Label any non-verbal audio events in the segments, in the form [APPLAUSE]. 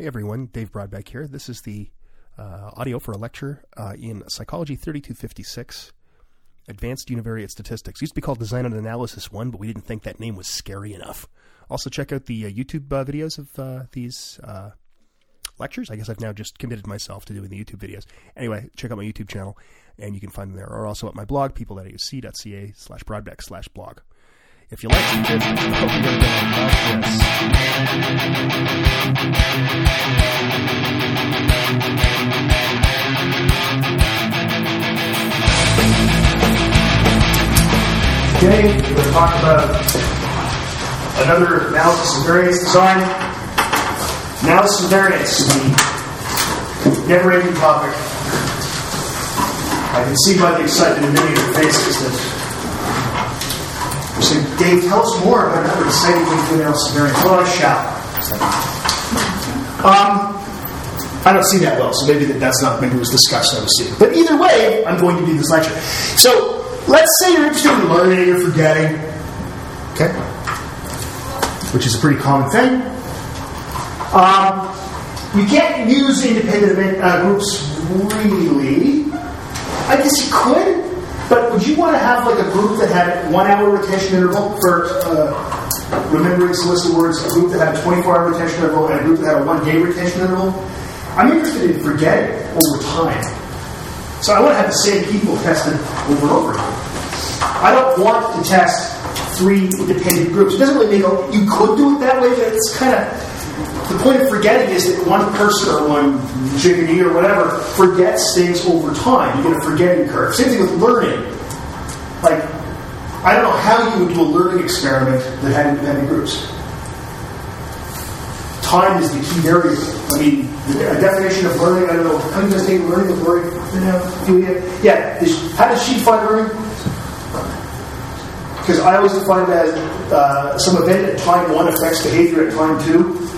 Hey everyone, Dave Brodbeck here. This is the uh, audio for a lecture uh, in Psychology 3256, Advanced Univariate Statistics. It used to be called Design and Analysis 1, but we didn't think that name was scary enough. Also, check out the uh, YouTube uh, videos of uh, these uh, lectures. I guess I've now just committed myself to doing the YouTube videos. Anyway, check out my YouTube channel, and you can find them there, or also at my blog, people.auc.ca slash brodbeck slash blog. If you like it, hope you're going to love this. Today, we're going to talk about another analysis of variance design. Analysis of variance, the never-ending topic. I can see by the excitement in many of your faces that say, Dave, tell us more about another exciting thing. Well, I shall. Um, I don't see that well, so maybe that that's not maybe it was discussed. I was seeing, but either way, I'm going to do this lecture. So let's say you're interested in learning or forgetting, okay, which is a pretty common thing. Um, you can't use independent uh, groups really. I guess you could, but would you want to have like a group that had one hour retention interval for uh, remembering solicited words, a group that had a 24 hour retention interval, and a group that had a one day retention interval? I'm interested in forgetting over time. So I want to have the same people tested over and over again. I don't want to test three independent groups. It doesn't really make a, you could do it that way, but it's kind of the point of forgetting is that one person or one jiggity or whatever forgets things over time. You get a forgetting curve. Same thing with learning. Like, I don't know how you would do a learning experiment that had independent groups. Time is the key variable. I mean, the a definition of learning, I don't know, how do you guys learning with learning? Yeah, is, how does she define learning? Because I always define it as uh, some event at time one affects behavior at time two.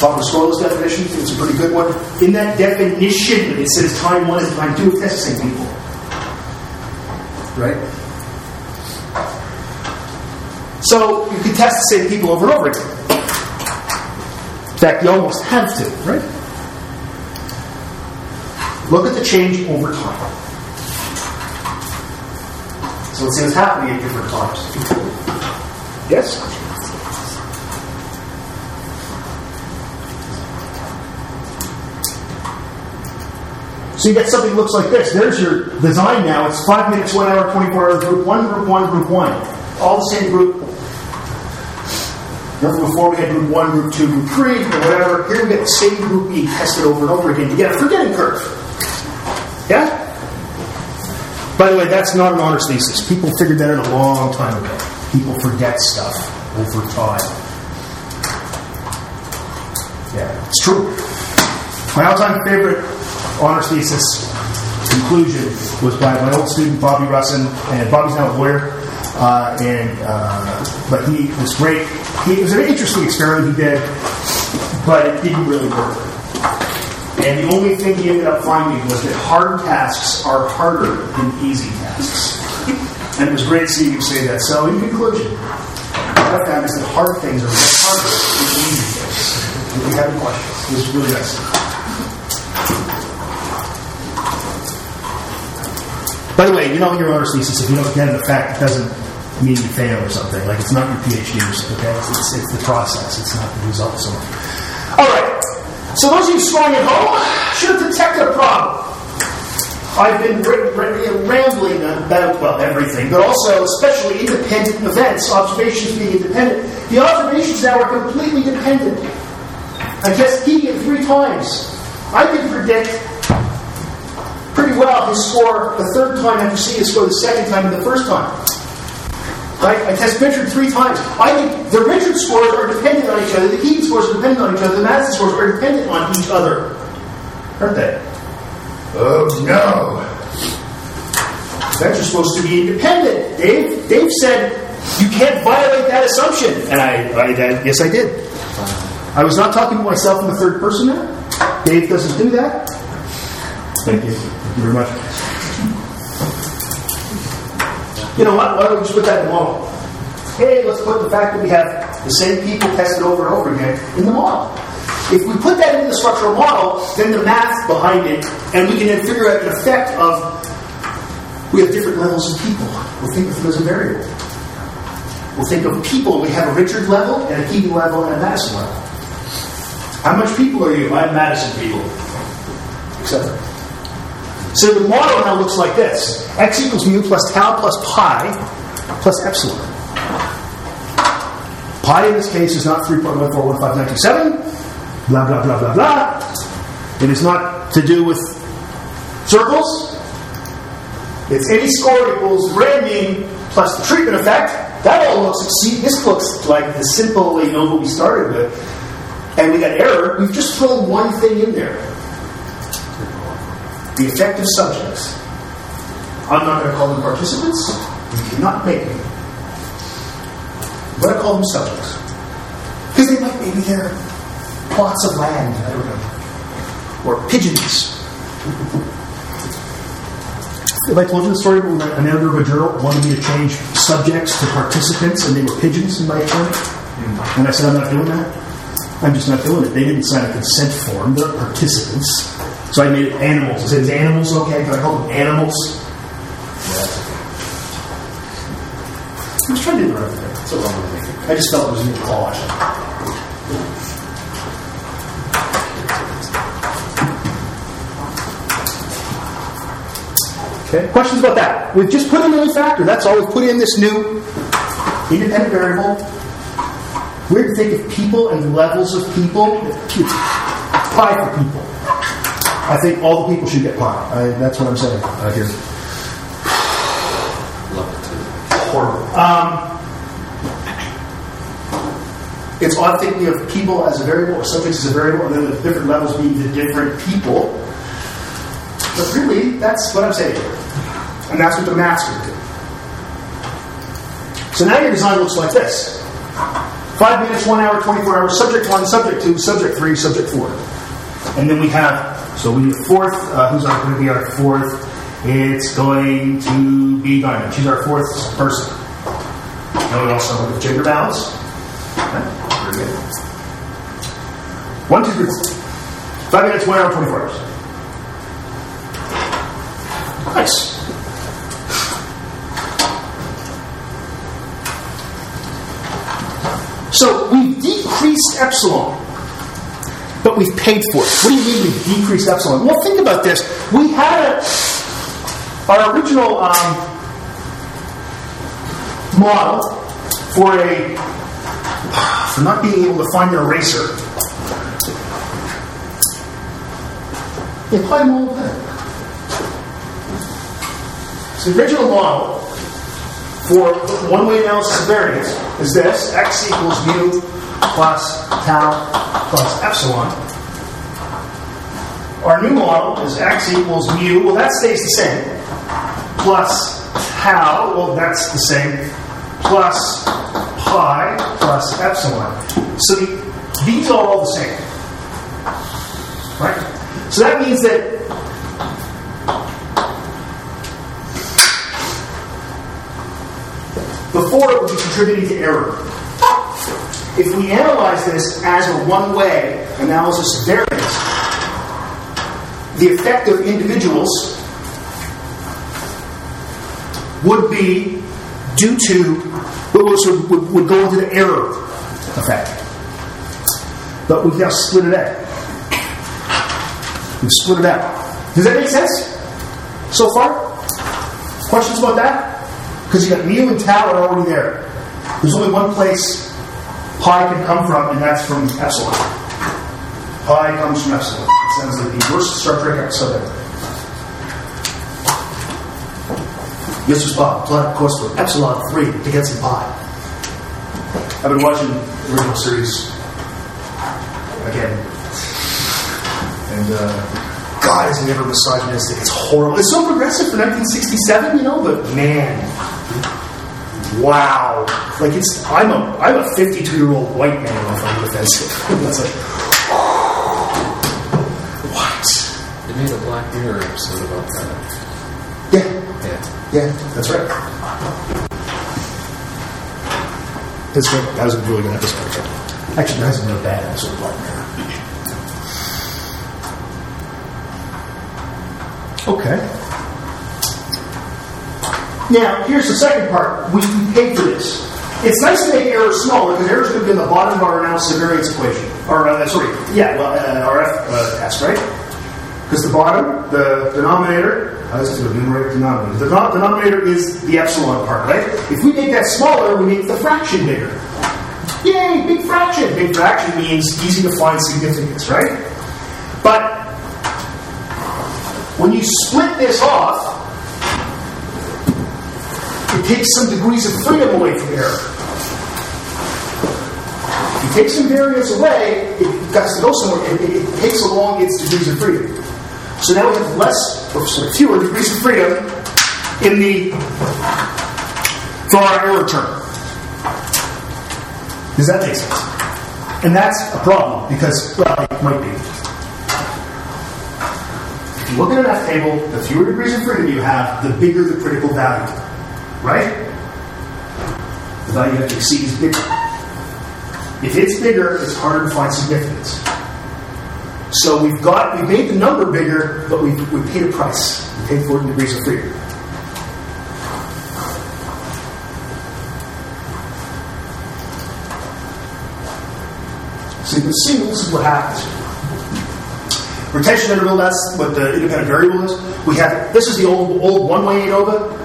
Bob Mascolo's definition, it's a pretty good one. In that definition, it says time one is time two, it tests the same people. Right? So you can test the same people over and over again. In fact, you almost have to, right? Look at the change over time. So let's see what's happening at different times. Yes? So you get something that looks like this. There's your design now. It's five minutes, one hour, 24 hours, group one, group one, group one. All the same group. Remember before we had group one, group two, group three, or whatever. Here we get the same group being tested over and over again to get a forgetting curve. Yeah? By the way, that's not an honors thesis. People figured that out a long time ago. People forget stuff over time. Yeah, it's true. My all-time favorite honors thesis conclusion was by my old student Bobby Russin, and Bobby's now a lawyer. Uh, and uh, but he was great. He, it was an interesting experiment he did, but it didn't really work. And the only thing he ended up finding was that hard tasks are harder than easy tasks. [LAUGHS] And it was great seeing him say that. So, in conclusion, what I found is that hard things are harder than easy things. If you have any questions, this is really nice. By the way, you know your honors thesis, if you don't get an effect, it doesn't mean you fail or something. Like it's not your PhD or something, okay? It's, it's, it's the process, it's not the result so. All right. So those of you scoring at home should have detected a problem. I've been rambling about, well, everything, but also especially independent events, observations being independent. The observations now are completely dependent. I test Keegan three times. I can predict pretty well his score the third time after seeing his score the second time and the first time. Right? I test Richard three times. I think the Richard scores are dependent on each other, the Keegan scores are dependent on each other, the Madison scores are dependent on each other. Aren't they? Oh no. Events are supposed to be independent. Dave, Dave said you can't violate that assumption. And I, I, I yes I did. I was not talking to myself in the third person there. Dave doesn't do that. Thank you. You very much. You know what? Why don't we just put that in the model? Hey, let's put the fact that we have the same people tested over and over again in the model. If we put that into the structural model, then the math behind it, and we can then figure out an effect of we have different levels of people. We'll think of them as a variable. We'll think of people. We have a Richard level and a Keating level and a Madison level. How much people are you? I'm Madison people. Etc. So the model now looks like this. X equals mu plus tau plus pi plus epsilon. Pi in this case is not 3.1415927. Blah, blah, blah, blah, blah. It is not to do with circles. It's any score equals mean plus the treatment effect. That all looks, see, this looks like the simple, you know, what we started with. And we got error. We've just thrown one thing in there. The effect of subjects. I'm not going to call them participants. You cannot make them. But I call them subjects. Because they might, maybe they're plots of land, I don't know. Or pigeons. Have I told you the story when an editor of a journal wanted me to change subjects to participants and they were pigeons in my journal? And I said, I'm not doing that. I'm just not doing it. They didn't sign a consent form. They're participants. So I made it animals. I said, is animals okay? Can I call them animals? I was trying to do the right thing. That's what wrong with. I just felt it was new caution. Okay. Questions about that? We've just put in a new factor. That's all. We've put in this new independent variable. We're to think of people and levels of people. It's pi for people. I think all the people should get pi. I, that's what I'm saying. I hear. Love it too. Horrible. Um, it's odd thinking of people as a variable or subjects as a variable, and then the different levels being the different people. But really, that's what I'm saying. And that's what the math's going to do. So now your design looks like this. Five minutes, one hour, 24 hours, subject one, subject two, subject three, subject four. And then we have, so we fourth, uh, who's going to be our fourth? It's going to be Diamond. She's our fourth person. And we also have gender balance. Okay, very good. One, two, three, four. Five minutes, one hour, 24 hours. Nice. So we've decreased epsilon, but we've paid for it. What do you mean we've decreased epsilon? Well, think about this. We had a, our original um, model for a for not being able to find an eraser. Yeah, apply them all the. So the original model for one-way analysis of variance is this: x equals mu plus tau plus epsilon. Our new model is x equals mu. Well, that stays the same. Plus tau. Well, that's the same. Plus pi plus epsilon. So the, these are all the same. Right? So that means that before it would be contributing to error. If we analyze this as a one way analysis of variance, the effect of individuals would be due to, would, would, would go into the error effect. But we've now split it out. We've split it out. Does that make sense so far? Questions about that? Because you got mu and tau are already there. There's only one place pi can come from, and that's from epsilon. Pi comes from epsilon. It sounds like the worst Star Trek episode ever. Bob. Plot, of course, for epsilon 3 to get some pi. I've been watching the original series again. And, uh, God, is it ever misogynistic? It's horrible. It's so progressive for 1967, you know, but man, wow. Like it's I'm a I'm a 52 year old white man if I'm defensive. that's like what? They made a Black Mirror episode about that. Yeah. Yeah. Yeah. That's right. That's right. That was a really good episode. Actually, that hasn't been a bad episode of Black Mirror. Okay. Now, here's the second part. We, paid for this. It's nice to make errors smaller because errors going to be in the bottom of our analysis variance equation. Or, uh, sorry, yeah, well, uh, our F uh, test, right? Because the bottom, the denominator, uh, this is the numerator denominator. The no- denominator is the epsilon part, right? If we make that smaller, we make the fraction bigger. Yay, big fraction. Big fraction means easy to find significance, right? But when you split this off, takes some degrees of freedom away from error. If you take some variance away, it has to go somewhere. It, it, it takes along its degrees of freedom. So now we have less, or sorry, fewer degrees of freedom in the for our error term. Does that make sense? And that's a problem because, well, it might be. If you look at an F table, the fewer degrees of freedom you have, the bigger the critical value. Right? The value you to exceed is bigger. If it's bigger, it's harder to find significance. So we've got we've made the number bigger, but we we paid a price. We paid 40 degrees of freedom. So you can see this is what happens. Retention interval, that's what the independent variable is. We have this is the old old one-way ANOVA.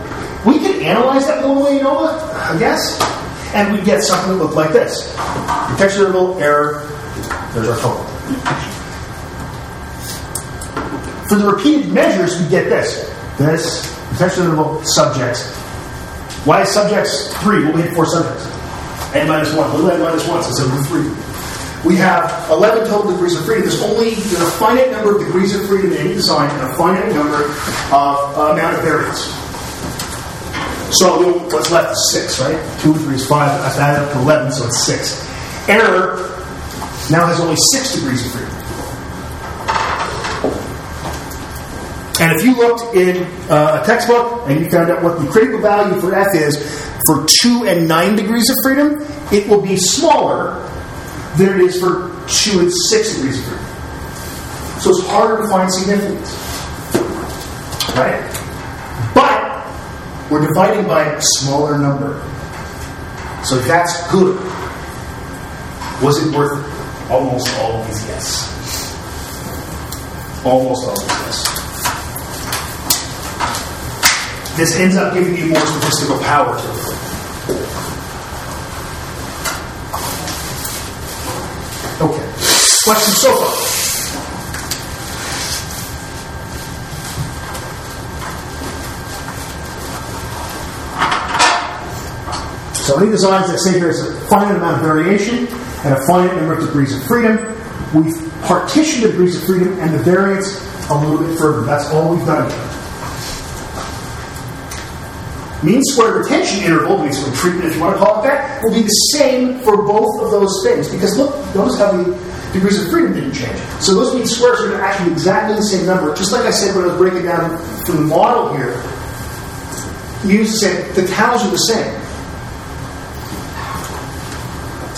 Analyze that one-way ANOVA, I guess, and we get something that look like this. Interval, error, there's our total. For the repeated measures, we get this. This, retention interval, subjects. Why is subjects 3? Well, we had 4 subjects. N minus 1. Little n minus 1, so it's over 3. We have 11 total degrees of freedom. There's only there's a finite number of degrees of freedom in any design and a finite number of uh, amount of variance. So what's left is 6, right? 2, 3 is 5. That's added up to 11, so it's 6. Error now has only 6 degrees of freedom. And if you looked in uh, a textbook and you found out what the critical value for f is for 2 and 9 degrees of freedom, it will be smaller than it is for 2 and 6 degrees of freedom. So it's harder to find significance. Right? We're dividing by a smaller number. So that's good. Was it worth? Almost always yes. Almost always yes. This ends up giving you more statistical power to it. Okay. Questions so far? So any designs that say there's a finite amount of variation and a finite number of degrees of freedom, we've partitioned the degrees of freedom and the variance a little bit further. That's all we've done here. Mean square retention interval, mean square treatment if you want to call it that, will be the same for both of those things. Because look, notice how the degrees of freedom didn't change. So those mean squares are actually exactly the same number. Just like I said when I was breaking down from the model here, you use the towels are the same.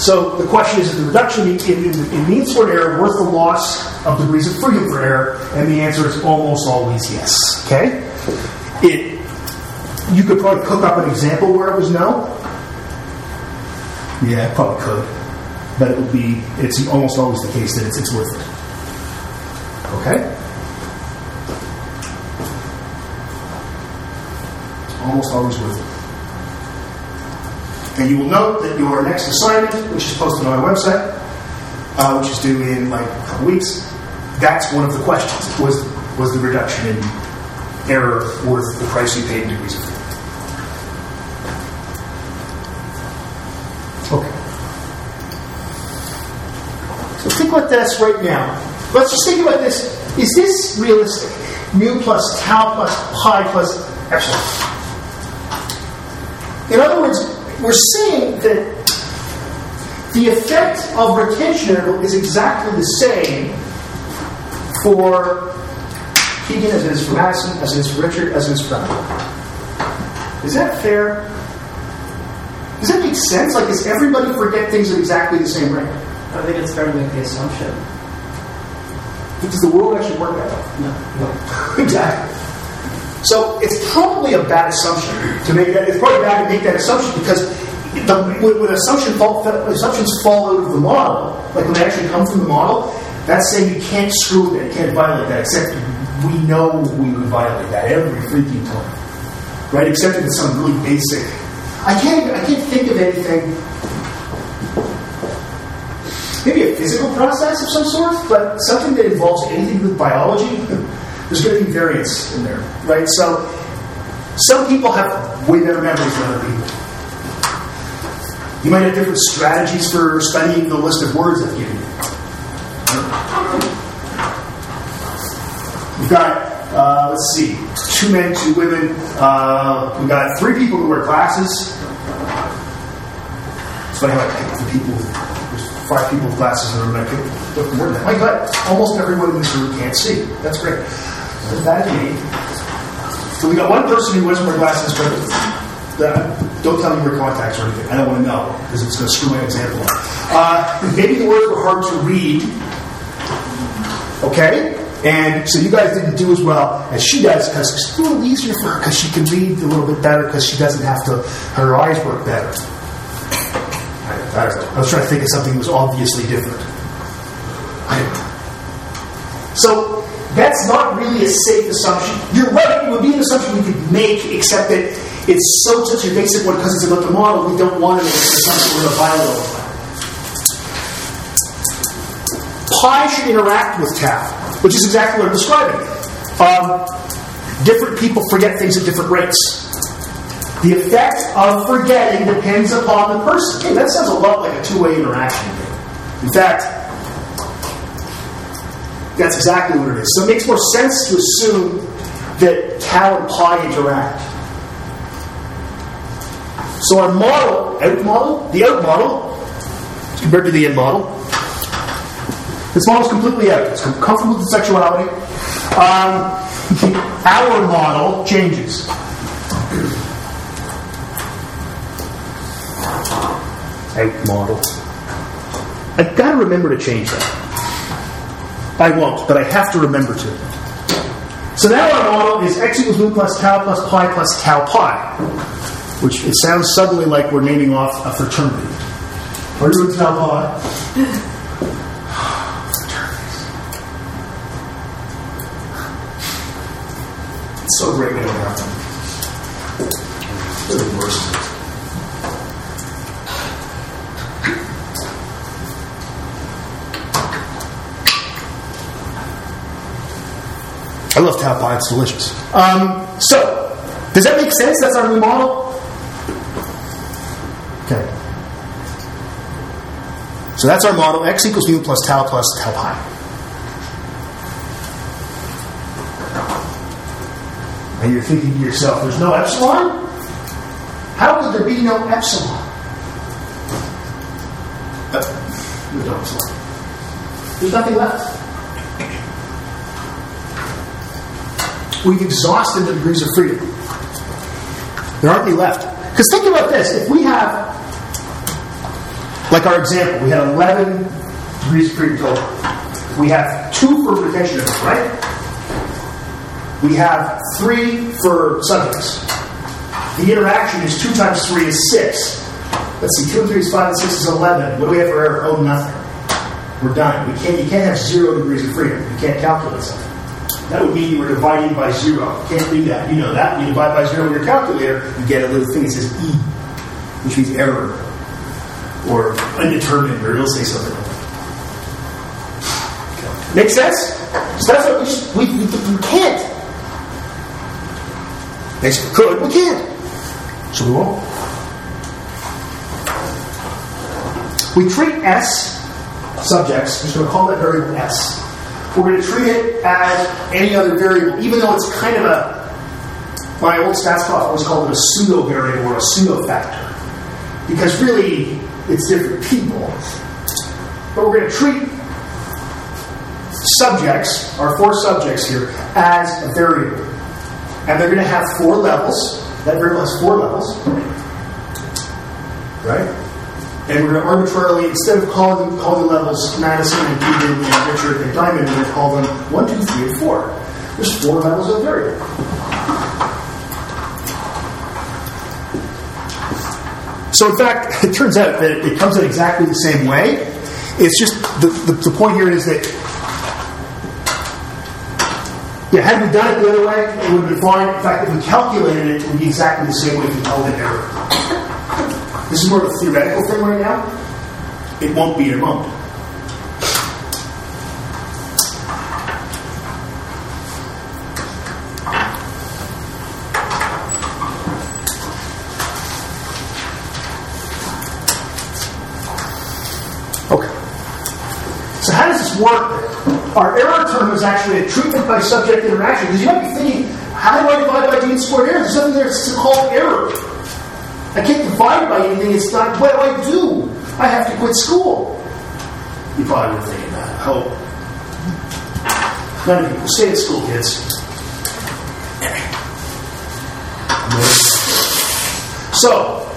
So the question is, is the reduction in, in, in mean squared error worth the loss of degrees of freedom for error? And the answer is almost always yes. Okay? It, you could probably cook up an example where it was no. Yeah, probably could. But it would be, it's almost always the case that it's, it's worth it. Okay? Almost always worth it. And you will note that your next assignment, which is posted on our website, uh, which is due in like a couple weeks, that's one of the questions. Was was the reduction in error worth the price you paid in degrees of freedom? Okay. So think about this right now. Let's just think about this. Is this realistic? Mu plus tau plus pi plus epsilon. In other words, we're saying that the effect of retention interval is exactly the same for Keegan as it is for Madison, as it is for Richard, as it is for Brown. Is that fair? Does that make sense? Like, does everybody forget things at exactly the same rate? I think it's fair to make the assumption. Does the world actually work that way? No. No. [LAUGHS] exactly. So it's probably a bad assumption to make that. It's probably bad to make that assumption because the, when, when assumption fall, assumptions fall out of the model, like when they actually come from the model, that's saying you can't screw with it, you can't violate that. Except we know we would violate that every freaking time, right? Except if it's some really basic. I can't. I can't think of anything. Maybe a physical process of some sort, but something that involves anything with biology. [LAUGHS] There's going to be variance in there, right? So, some people have way better memories than other people. You might have different strategies for studying the list of words I've given you. We've got, uh, let's see, two men, two women. Uh, we've got three people who wear glasses. It's funny how I picked the people. There's five people with glasses in the room, and I picked more than that. My God, almost everyone in this room can't see. That's great. That's to me. So we got one person who wear glasses, but that, don't tell me your contacts or anything. I don't want to know because it's going to screw my example up. Uh, maybe the words were hard to read. Okay? And so you guys didn't do as well as she does because it's a little easier for her because she can read a little bit better because she doesn't have to, her eyes work better. I, I. I was trying to think of something that was obviously different. So that's not really a safe assumption. You're right, it would be an assumption we could make, except that it's so such a basic one because it's about the model, we don't want to make an assumption we're going to violate time. Pi should interact with tau, which is exactly what I'm describing. Um, different people forget things at different rates. The effect of forgetting depends upon the person. Hey, that sounds a lot like a two-way interaction. In fact, that's exactly what it is. So it makes more sense to assume that tau and pi interact. So our model, out model, the out model, compared to the in model, this model is completely out. It's comfortable with the sexuality. Um, [LAUGHS] our model changes. Out model. I've got to remember to change that. I won't, but I have to remember to. So now our model is x equals mu plus tau plus pi plus tau pi, which it sounds suddenly like we're naming off a fraternity. Are you doing tau pi? It's so great don't have them. They're the worst. I love tau pie. It's delicious. Um, so, does that make sense? That's our new model. Okay. So that's our model: x equals mu plus tau plus tau pi. And you're thinking to yourself, "There's no epsilon. How could there be no epsilon?" Uh, there's no epsilon. There's nothing left. We've exhausted the degrees of freedom. There aren't any left. Because think about this: if we have, like our example, we had 11 degrees of freedom total. We have two for retention right? We have three for subjects. The interaction is two times three is six. Let's see, two and three is five, and six is eleven. What do we have for error? Oh, nothing. We're done. We can't. You can't have zero degrees of freedom. You can't calculate something. That would mean you were dividing by zero. Can't do that. You know that. You divide by zero with your calculator, you get a little thing that says E, which means error or undetermined, or it'll say something like that. Make sense? So that's what we just we, we, we can't. We could, we can't. So we won't. We treat S subjects, I'm just going to call that variable S. We're going to treat it as any other variable, even though it's kind of a, my old stats prof always called it a pseudo variable or a pseudo factor. Because really, it's different people. But we're going to treat subjects, our four subjects here, as a variable. And they're going to have four levels. That variable has four levels. Right? And we're going to arbitrarily, instead of calling, them, calling levels Madison and Keegan and Richard and Diamond, we're going to call them 1, 2, 3, and 4. There's four levels of variable. So, in fact, [LAUGHS] it turns out that it comes out exactly the same way. It's just the, the, the point here is that yeah, had we done it the other way, it would have been fine. In fact, if we calculated it, it would be exactly the same way we held an error. This is more of a theoretical thing right now. It won't be, it won't. Okay. So how does this work? Our error term is actually a treatment by subject interaction. Because you might be thinking, how do I divide by d squared error? There's something there that's called error. I can't divide by anything. It's not. What do I do? I have to quit school. You probably were thinking that. I hope. Oh. None of you. Stay at school, kids. So,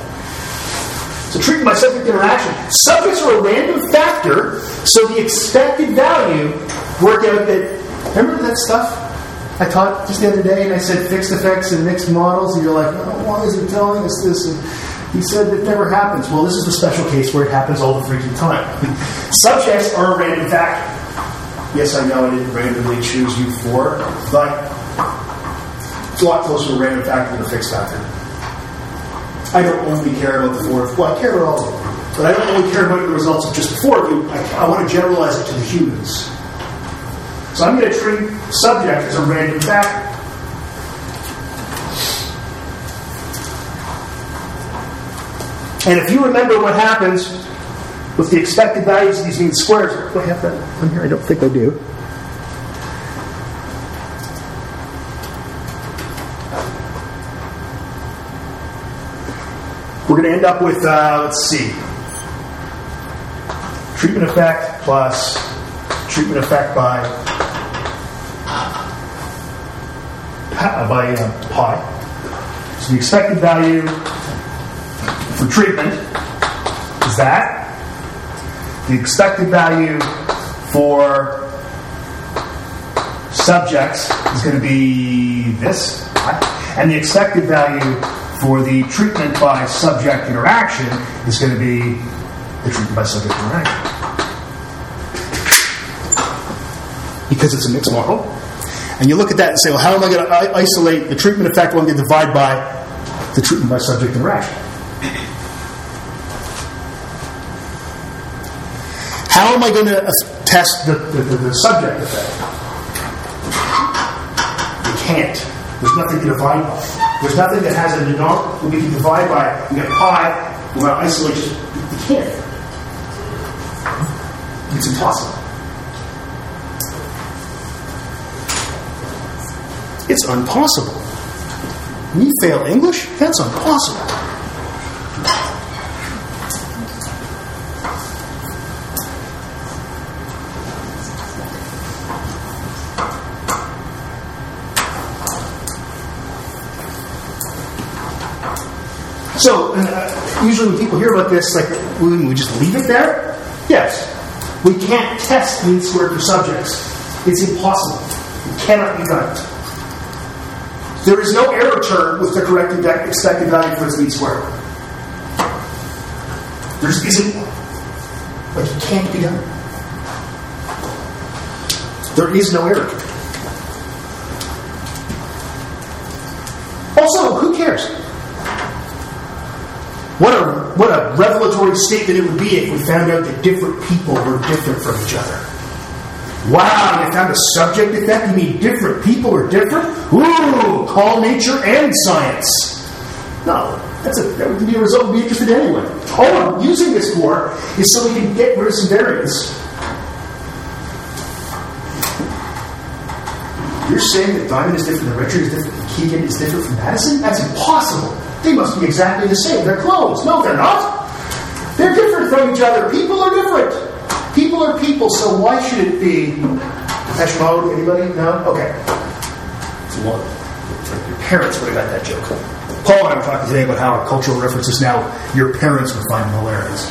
so treatment by subject interaction. Subjects are a random factor, so the expected value work out that. Remember that stuff I taught just the other day, and I said fixed effects and mixed models, and you're like, oh, why is he telling us this? And he said it never happens. Well, this is the special case where it happens all the freaking time. [LAUGHS] Subjects are a random factor. Yes, I know I didn't randomly choose you for, but it's a lot closer to a random factor than a fixed factor. I don't only care about the four of well, I care about all of them, but I don't only care about the results of just the four of you. I, I want to generalize it to the humans. So I'm going to treat subject is a random factor. And if you remember what happens with the expected values of these mean squares, do I have that on here? I don't think I do. We're going to end up with, uh, let's see, treatment effect plus treatment effect by by uh, pi. So the expected value for treatment is that. The expected value for subjects is going to be this, and the expected value for the treatment by subject interaction is going to be the treatment by subject interaction. Because it's a mixed model. And you look at that and say, well, how am I going to isolate the treatment effect Well, I'm going to divide by the treatment by subject interaction? How am I going to test the, the, the, the subject effect? You can't. There's nothing to divide by. There's nothing that has a denominator we can divide by. You get pi, to isolate it. You can't. It's impossible. It's impossible. You fail English, that's impossible. So, uh, usually when people hear about this, like, we, we just leave it there? Yes. We can't test mean squared for subjects. It's impossible. It cannot be done. There is no error term with the correct expected value for its mean squared. There just isn't one. Like, it can't be done. There is no error. Also, who cares? What a, what a revelatory statement it would be if we found out that different people were different from each other. Wow, they found a subject effect? You mean different people are different? Ooh, call nature and science. No, that's a, that would be a result we'd be interested in anyway. All I'm using this for is so we can get rid of some variance. You're saying that Diamond is different than Richard is different than Keegan is different from Madison? That's impossible. They must be exactly the same. They're clones. No, they're not. They're different from each other. People are different. People are people, so why should it be Depeche? Anybody? No? Okay. It's one. Your parents would have got that joke. Paul and I were talking today about how our cultural references now, your parents would find hilarious.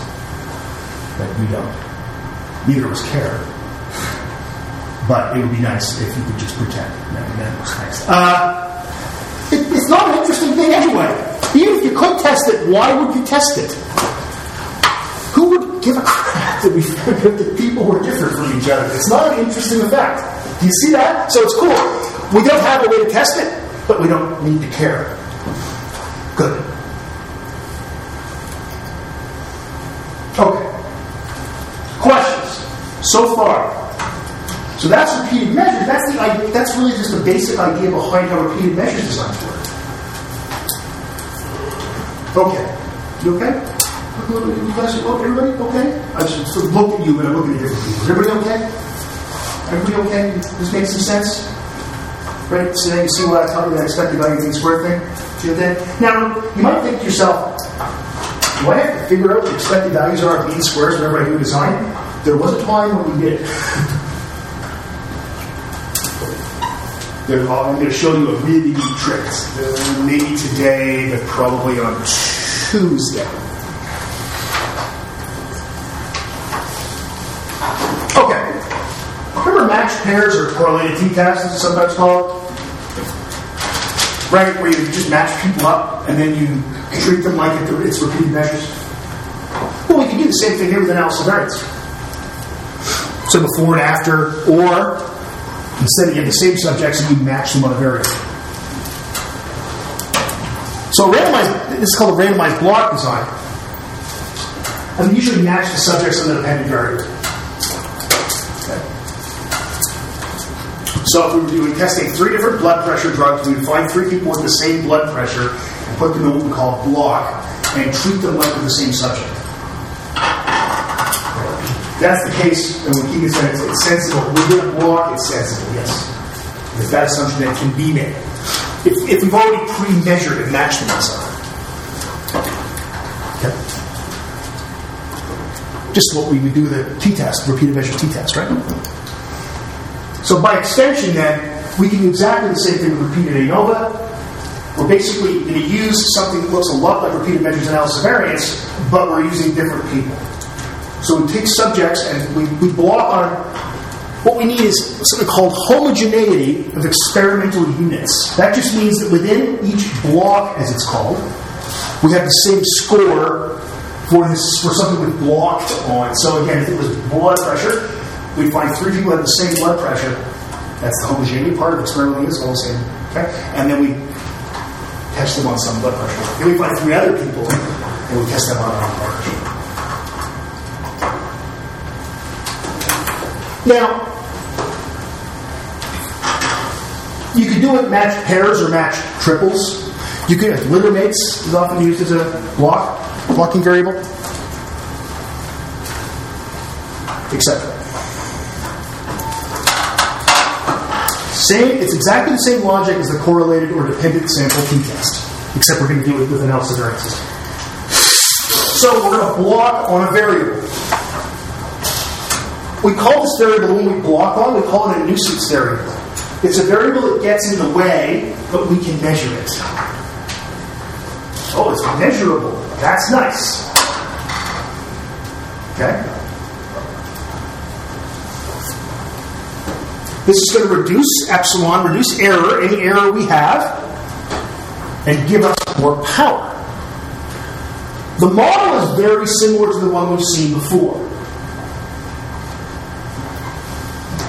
But we don't. Neither of us care. But it would be nice if you could just pretend. That, that was nice. Uh, it, it's not an interesting thing anyway. Even if you could test it, why would you test it? Who would give a crap that we [LAUGHS] that people were different from each other? It's not an interesting effect. Do you see that? So it's cool. We don't have a way to test it, but we don't need to care. Good. Okay. Questions so far? So that's repeated measures. That's the idea, that's really just the basic idea behind how repeated measures designs work. Okay. You okay? Oh, everybody okay? I just sort of look at you but I'm looking at different people. Is everybody okay? Everybody okay? This makes some sense? Right? So now you see what I taught you that expected value mean square thing? See what that? Now, you might think to yourself, do I have to figure out what the expected values are of mean squares whenever I do design? There was a time when we did. There- I'm going to show you a really neat trick. Uh, maybe today, but probably on Tuesday. Okay. Remember pairs or correlated t-tests, as it's sometimes called? Right, where you just match people up and then you treat them like it's repeated measures. Well, we can do the same thing here with analysis of variance. So before and after, or instead of you have the same subjects and you match them on a variable. So randomized, this is called a randomized block design. And we usually match the subjects on the dependent variable. Okay. So if we were doing testing three different blood pressure drugs, we would find three people with the same blood pressure and put them in what we call a block and treat them like the same subject. That's the case, and when Keegan said it's, it's sensible, within a block, it's sensible, yes. There's that assumption that can be made. If, if we've already pre-measured and matched them something. Okay. Just what we would do a t-test, repeated measure t-test, right? So by extension, then, we can do exactly the same thing with repeated ANOVA. We're basically going to use something that looks a lot like repeated measures analysis of variance, but we're using different people. So we take subjects and we, we block on what we need is something called homogeneity of experimental units. That just means that within each block, as it's called, we have the same score for this for something we blocked on. So again, if it was blood pressure, we find three people have the same blood pressure. That's the homogeneity part of experimental units, all the same. Okay, and then we test them on some blood pressure. Then we find three other people and we test them on our blood pressure. Now, you could do it match pairs or match triples. You could, uh, like litter mates is often used as a block, blocking variable, etc. Same, it's exactly the same logic as the correlated or dependent sample t-test, except we're going to do it with an analysis variance system. So we're going to block on a variable. We call this variable when we block on, we call it a nuisance variable. It's a variable that gets in the way, but we can measure it. Oh, it's measurable. That's nice. Okay? This is going to reduce epsilon, reduce error, any error we have, and give us more power. The model is very similar to the one we've seen before.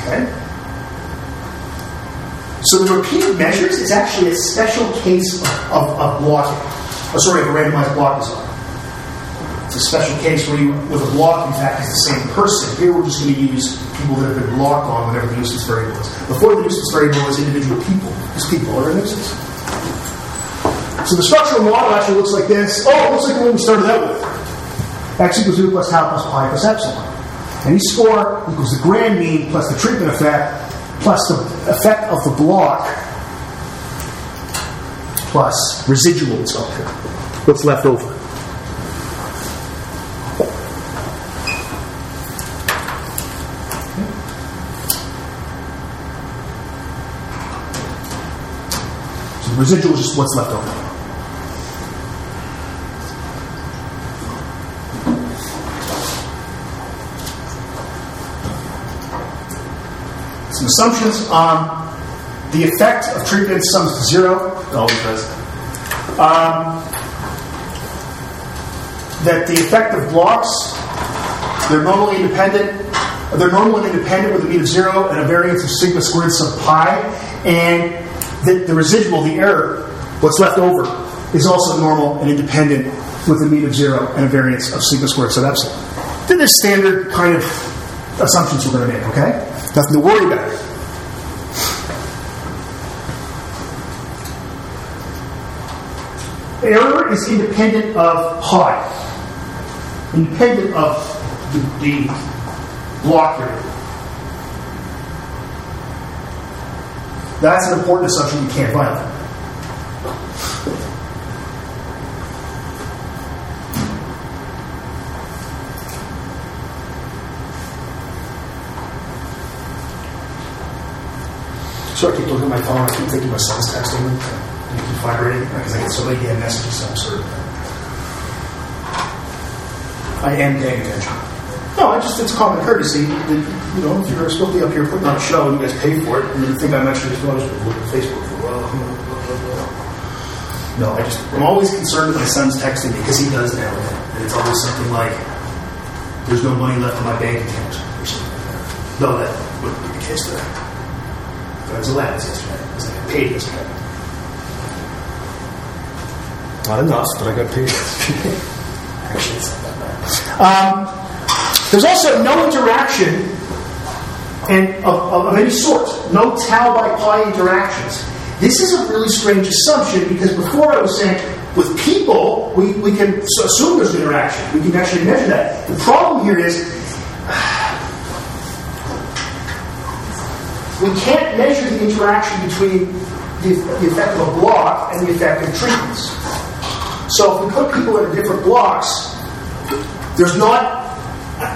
Okay? So the repeated measures is actually a special case of, of, of blocking. Oh, sorry, of a randomized block design. It's a special case where you, with a block, in fact, is the same person. Here we're just going to use people that have been blocked on whatever the nuisance variable is. Before the nuisance variable was individual people. These people are a nuisance. So the structural model actually looks like this. Oh, it looks like the one we started out with. X equals u plus tau plus pi plus epsilon. Any score equals the grand mean plus the treatment effect plus the effect of the block plus residual it's called here. What's left over. The residual is just what's left over. Some assumptions. on the effect of treatment sums to zero. It always does. Um, that the effect of blocks, they're normally independent. They're normally independent with a mean of zero and a variance of sigma squared sub pi. And the, the residual, the error, what's left over, is also normal and independent with a mean of zero and a variance of sigma squared sub epsilon. They're the standard kind of assumptions we're going to make, okay? Nothing to worry about. Error is independent of pi, independent of the, the block here. That's an important assumption you can't violate. So I keep looking at my phone. I keep thinking my son's texting me. I keep vibrating because I get so many messages. So absurd. I am paying attention. Just it's common courtesy. That, you know, if you're supposed to be up here putting on a show and you guys pay for it, and you think I'm actually just look at Facebook for a while. No, I just I'm always concerned that my son's texting me because he does now, and it's always something like, "There's no money left in my bank account" or something like that. No, that wouldn't be the case today. I was allowed yesterday because I got paid yesterday. Not enough, but I got paid. [LAUGHS] Actually, it's not that bad. Um, there's also no interaction and of, of, any sort, no tau by pi interactions. This is a really strange assumption because before I was saying with people, we, we can assume there's interaction. We can actually measure that. The problem here is [SIGHS] we can't measure the interaction between the, the effect of a block and the effect of treatments. So if we put people in different blocks, there's not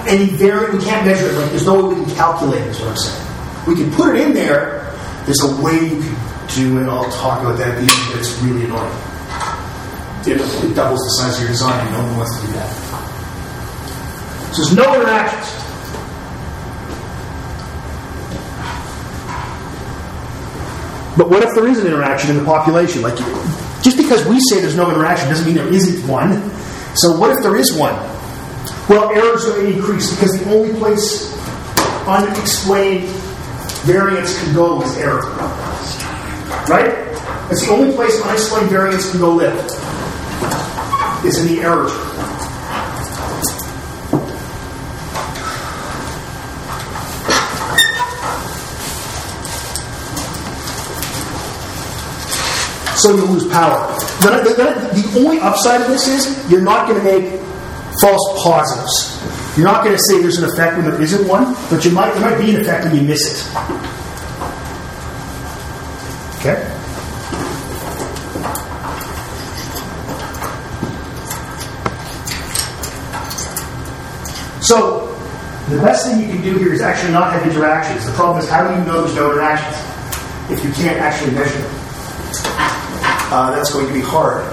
any very, we can't measure it. Like there's no way we can calculate it, is what I'm saying. We can put it in there. There's a way you can do it. I'll talk about that at the end, but it's really annoying. It, it doubles the size of your design, and no one wants to do that. So there's no interactions. But what if there is an interaction in the population? Like, just because we say there's no interaction doesn't mean there isn't one. So what if there is one? Well, errors are increased because the only place unexplained variance can go is error. Right? That's the only place unexplained variance can go live. Is in the error. so you lose power. The, the, the, the only upside of this is you're not going to make false positives. You're not going to say there's an effect when there isn't one, but you might there might be an effect when you miss it. Okay. So the best thing you can do here is actually not have interactions. The problem is how do you know there's no interactions if you can't actually measure them? uh, that's going to be hard.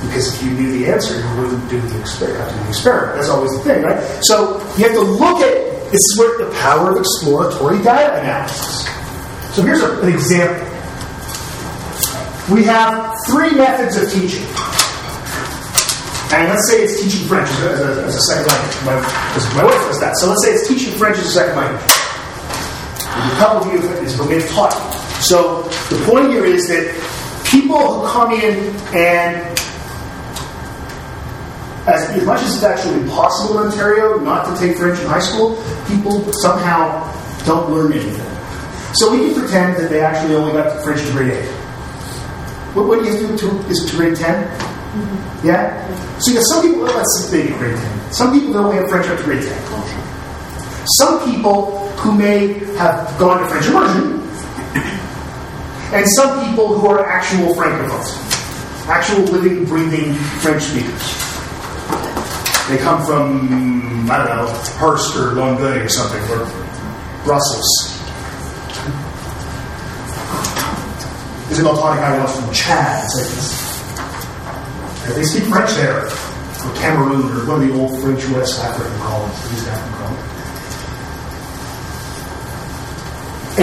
Because if you knew the answer, you wouldn't do the experiment. The experiment. That's always the thing, right? So you have to look at this is where the power of exploratory data analysis. So here's a, an example. We have three methods of teaching. And let's say it's teaching French as a, as a second language. My, my wife does that. So let's say it's teaching French as a second language. And a couple of you is we've taught. So the point here is that people who come in and as, as much as it's actually impossible in Ontario not to take French in high school, people somehow don't learn anything. So we can pretend that they actually only got French to grade 8. What, what do you have to do? To, is it to grade 10? Mm-hmm. Yeah? So you got some people, well, let's say grade 10. Some people only have French up to grade 10. Some people who may have gone to French immersion, and some people who are actual francophones, actual living, breathing French speakers. They come from, I don't know, Hearst or Longueuil or something, or Brussels. Isabel Tonic I was from Chad. Like they speak French there, or Cameroon, or one of the old French West African colonies, African.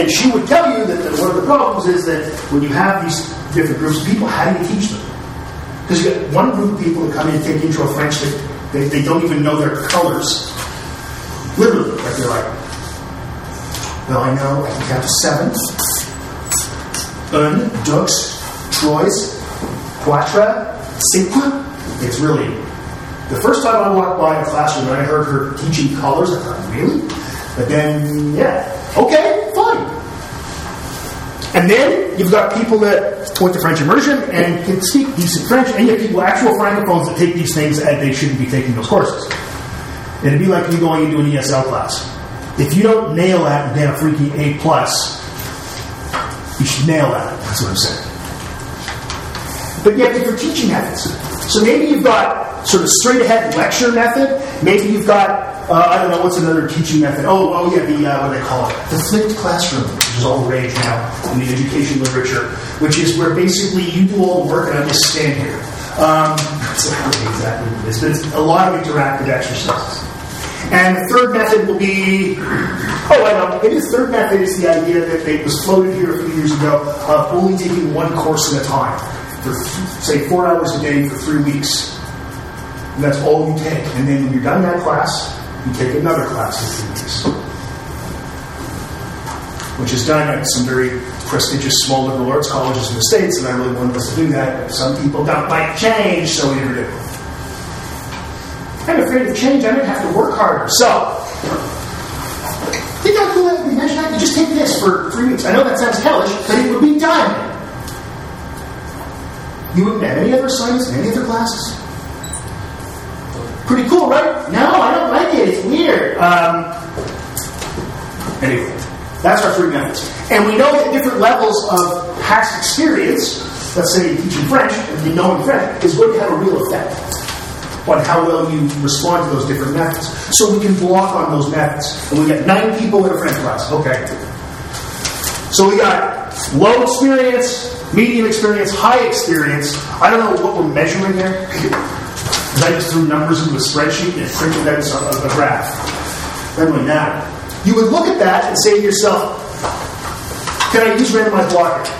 And she would tell you that one of the problems is that when you have these different groups of people, how do you teach them? Because you get one group of people that come in and take intro French that They, they don't even know their colors. Literally, like they're like, well, I know I can count to seven. Un, deux, trois, quatre, cinq. It's really the first time I walked by a classroom and I heard her teaching colors. I thought, really? But then, yeah, okay. And then you've got people that went to French immersion and can speak decent French, and you have people, actual francophones, that take these things and they shouldn't be taking those courses. And it'd be like you going into an ESL class. If you don't nail that and get a freaking A plus, you should nail that. That's what I'm saying. But you have different teaching methods. So maybe you've got sort of straight ahead lecture method. Maybe you've got uh, I don't know what's another teaching method. Oh, oh yeah, the uh, what do they call it? The flipped classroom, which is all the rage now in the education literature, which is where basically you do all the work and I just stand here. Um, [LAUGHS] that's not exactly what it is, but it's a lot of interactive exercises. And the third method will be, oh, I know, maybe the third method is the idea that they was floated here a few years ago of only taking one course at a time for, say, four hours a day for three weeks. And that's all you take. And then when you're done that class, you take another class for three weeks. Which is done at some very prestigious small liberal arts colleges in the States, and I really wanted us to do that. But some people don't like change, so we never do. I'm afraid of change. I'm going to have to work harder. So, think how cool that? Imagine I could just take this for three weeks. I know that sounds hellish, but it would be done. You wouldn't have any other assignments, any other classes. Pretty cool, right? No, I don't like it. It's weird. Um, anyway, that's our three methods. And we know that different levels of past experience, let's say teaching French and you knowing French, is going to have a real effect on how well you respond to those different methods. So we can block on those methods. And we got nine people in a French class. Okay. So we got low experience, medium experience, high experience. I don't know what we're measuring there. I just threw numbers into a spreadsheet and printed out a, a graph. Anyway, now, you would look at that and say to yourself, can I use randomized blocking?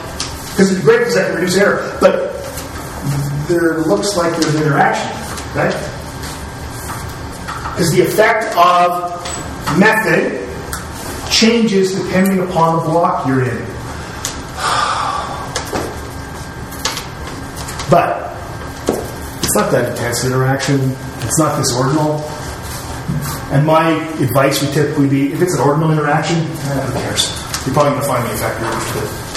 Because it'd be great because I can reduce error. But there looks like there's interaction. Right? Because the effect of method changes depending upon the block you're in. But it's not that intense interaction. It's not this ordinal. And my advice would typically be if it's an ordinal interaction, eh, who cares? You're probably going to find the effect you're interested in.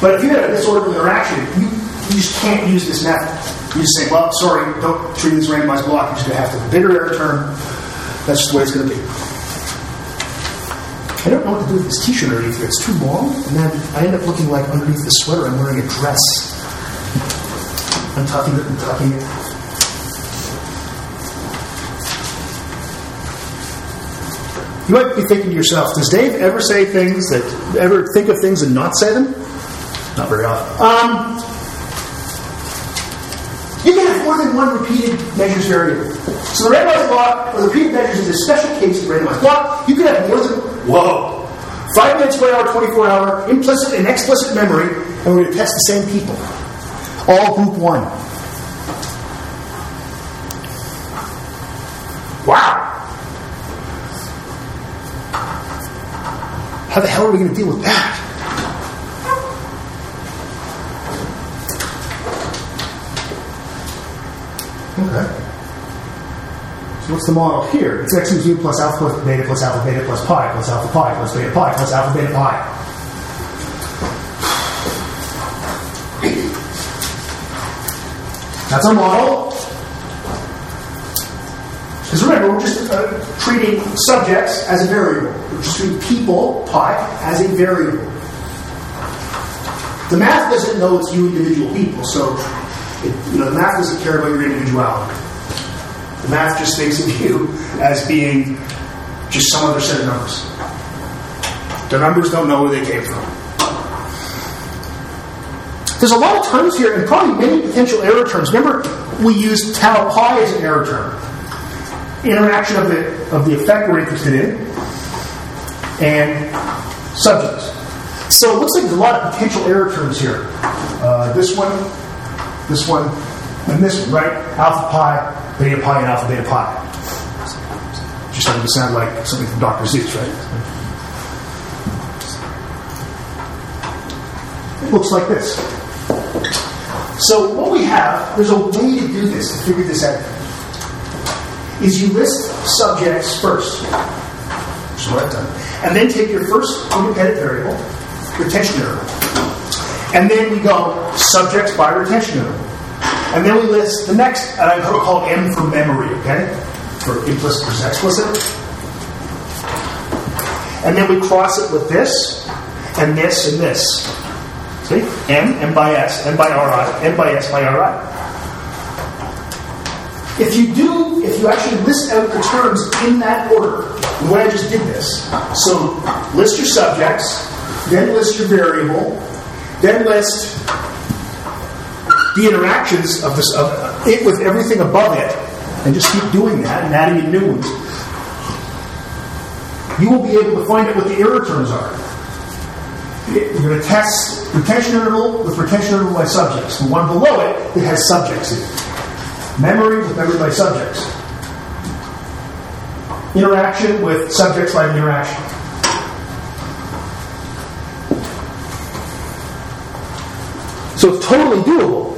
But if you have a disorderly interaction, you, you just can't use this method. You just say, well, sorry, don't treat this randomized block. You're just going to have to have a bigger error term. That's just the way it's going to be. I don't know what to do with this t-shirt underneath here. It's too long, and then I end up looking like underneath the sweater I'm wearing a dress. I'm tucking it and tucking it. You might be thinking to yourself, does Dave ever say things that ever think of things and not say them? Not very often. Um, you can have more than one repeated measures variable. So the randomized block, or the repeated measures is a special case of randomized block. You can have more than, whoa, 5 minutes per hour, 24 hour, implicit and explicit memory, and we're going to test the same people. All group 1. Wow. How the hell are we going to deal with that? Okay. So what's the model here? It's x equals u plus alpha plus beta plus alpha beta plus pi plus alpha pi plus beta pi plus alpha beta pi. That's our model. Because remember, we're just uh, treating subjects as a variable. We're just treating people, pi, as a variable. The math doesn't know it's you individual people, so it, you know, the math doesn't care about your individuality. The math just thinks of you as being just some other set of numbers. The numbers don't know where they came from. There's a lot of terms here, and probably many potential error terms. Remember, we used tau pi as an error term. Interaction of the of the effect we're interested in, and subjects. So it looks like there's a lot of potential error terms here. Uh, this one, this one, and this one, right? Alpha pi, beta pi, and alpha beta pi. Just starting to sound like something from Dr. Seuss, right? It looks like this. So what we have, there's a way to do this, to figure this out, is you list subjects first. So what I've done. And then take your first independent variable, retention interval. And then we go subjects by retention interval. And then we list the next, and to call M for memory, okay? For implicit versus explicit. And then we cross it with this, and this, and this. See? M, M by S, M by Ri, M by S by Ri. If you do, if you actually list out the terms in that order, the way I just did this, so list your subjects, then list your variable, then list the interactions of this of uh, it with everything above it, and just keep doing that and adding in new ones, you will be able to find out what the error terms are. You're going to test retention interval with retention interval by subjects. The one below it, it has subjects in it. Memory with memory by subjects. Interaction with subjects by interaction. So it's totally doable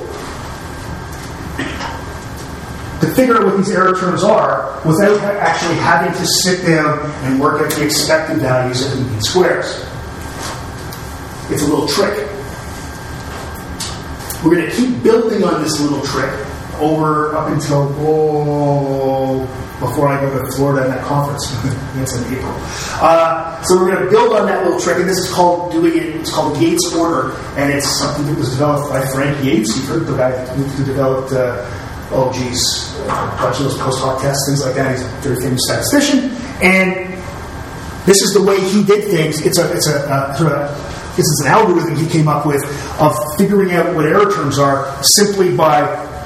to figure out what these error terms are without actually having to sit down and work out the expected values of the mean squares. It's a little trick. We're going to keep building on this little trick over up until oh, before I go to Florida and that conference. [LAUGHS] That's in April. Uh, so we're going to build on that little trick, and this is called doing it. It's called Yates order, and it's something that was developed by Frank Yates. You've heard the guy who developed. Uh, oh, geez, those post hoc tests, things like that. He's a very famous statistician, and this is the way he did things. It's a it's a uh, sort of this is an algorithm he came up with of figuring out what error terms are simply by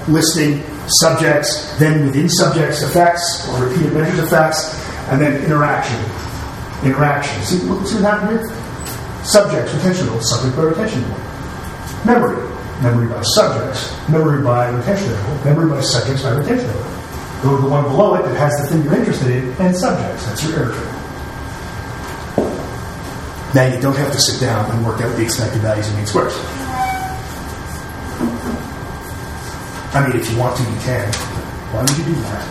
listing subjects, then within subjects effects or repeated measures effects, and then interaction. Interaction. See, see what happened here? Subjects, retention subject by retention interval. Memory. Memory by subjects. Memory by retention interval. Memory by subjects by retention interval. Go to the one below it that has the thing you're interested in, and subjects. That's your error term. Now you don't have to sit down and work out the expected values of mean squares. I mean, if you want to, you can. Why would you do that?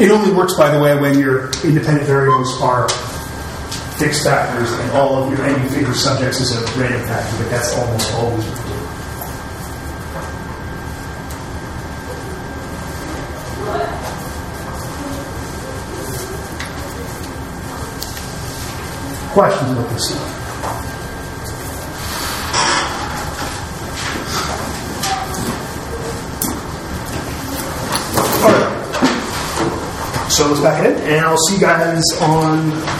It only works, by the way, when your independent variables are fixed factors and all of your and you figure subjects is a random factor, but that's almost always what you do. Questions about this stuff? All right. So let's back it in, and I'll see you guys on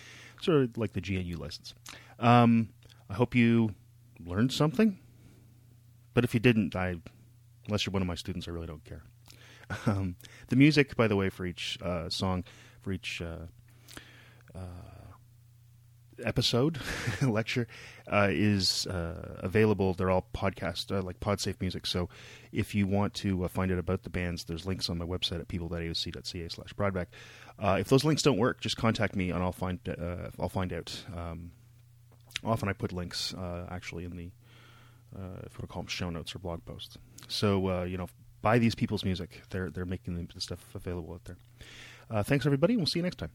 Sort of like the GNU license. Um, I hope you learned something. But if you didn't, I, unless you're one of my students, I really don't care. [LAUGHS] Um, the music, by the way, for each uh, song, for each uh, uh, episode [LAUGHS] lecture uh, is uh, available. They're all podcast, uh, like PodSafe music. So if you want to find out about the bands, there's links on my website at people.aoc.ca slash brodbeck. Uh, if those links don't work, just contact me and I'll find uh, I'll find out. Um, often I put links uh, actually in the uh, if we call them show notes or blog posts. So uh, you know, buy these people's music. They're they're making the stuff available out there. Uh, thanks everybody, and we'll see you next time.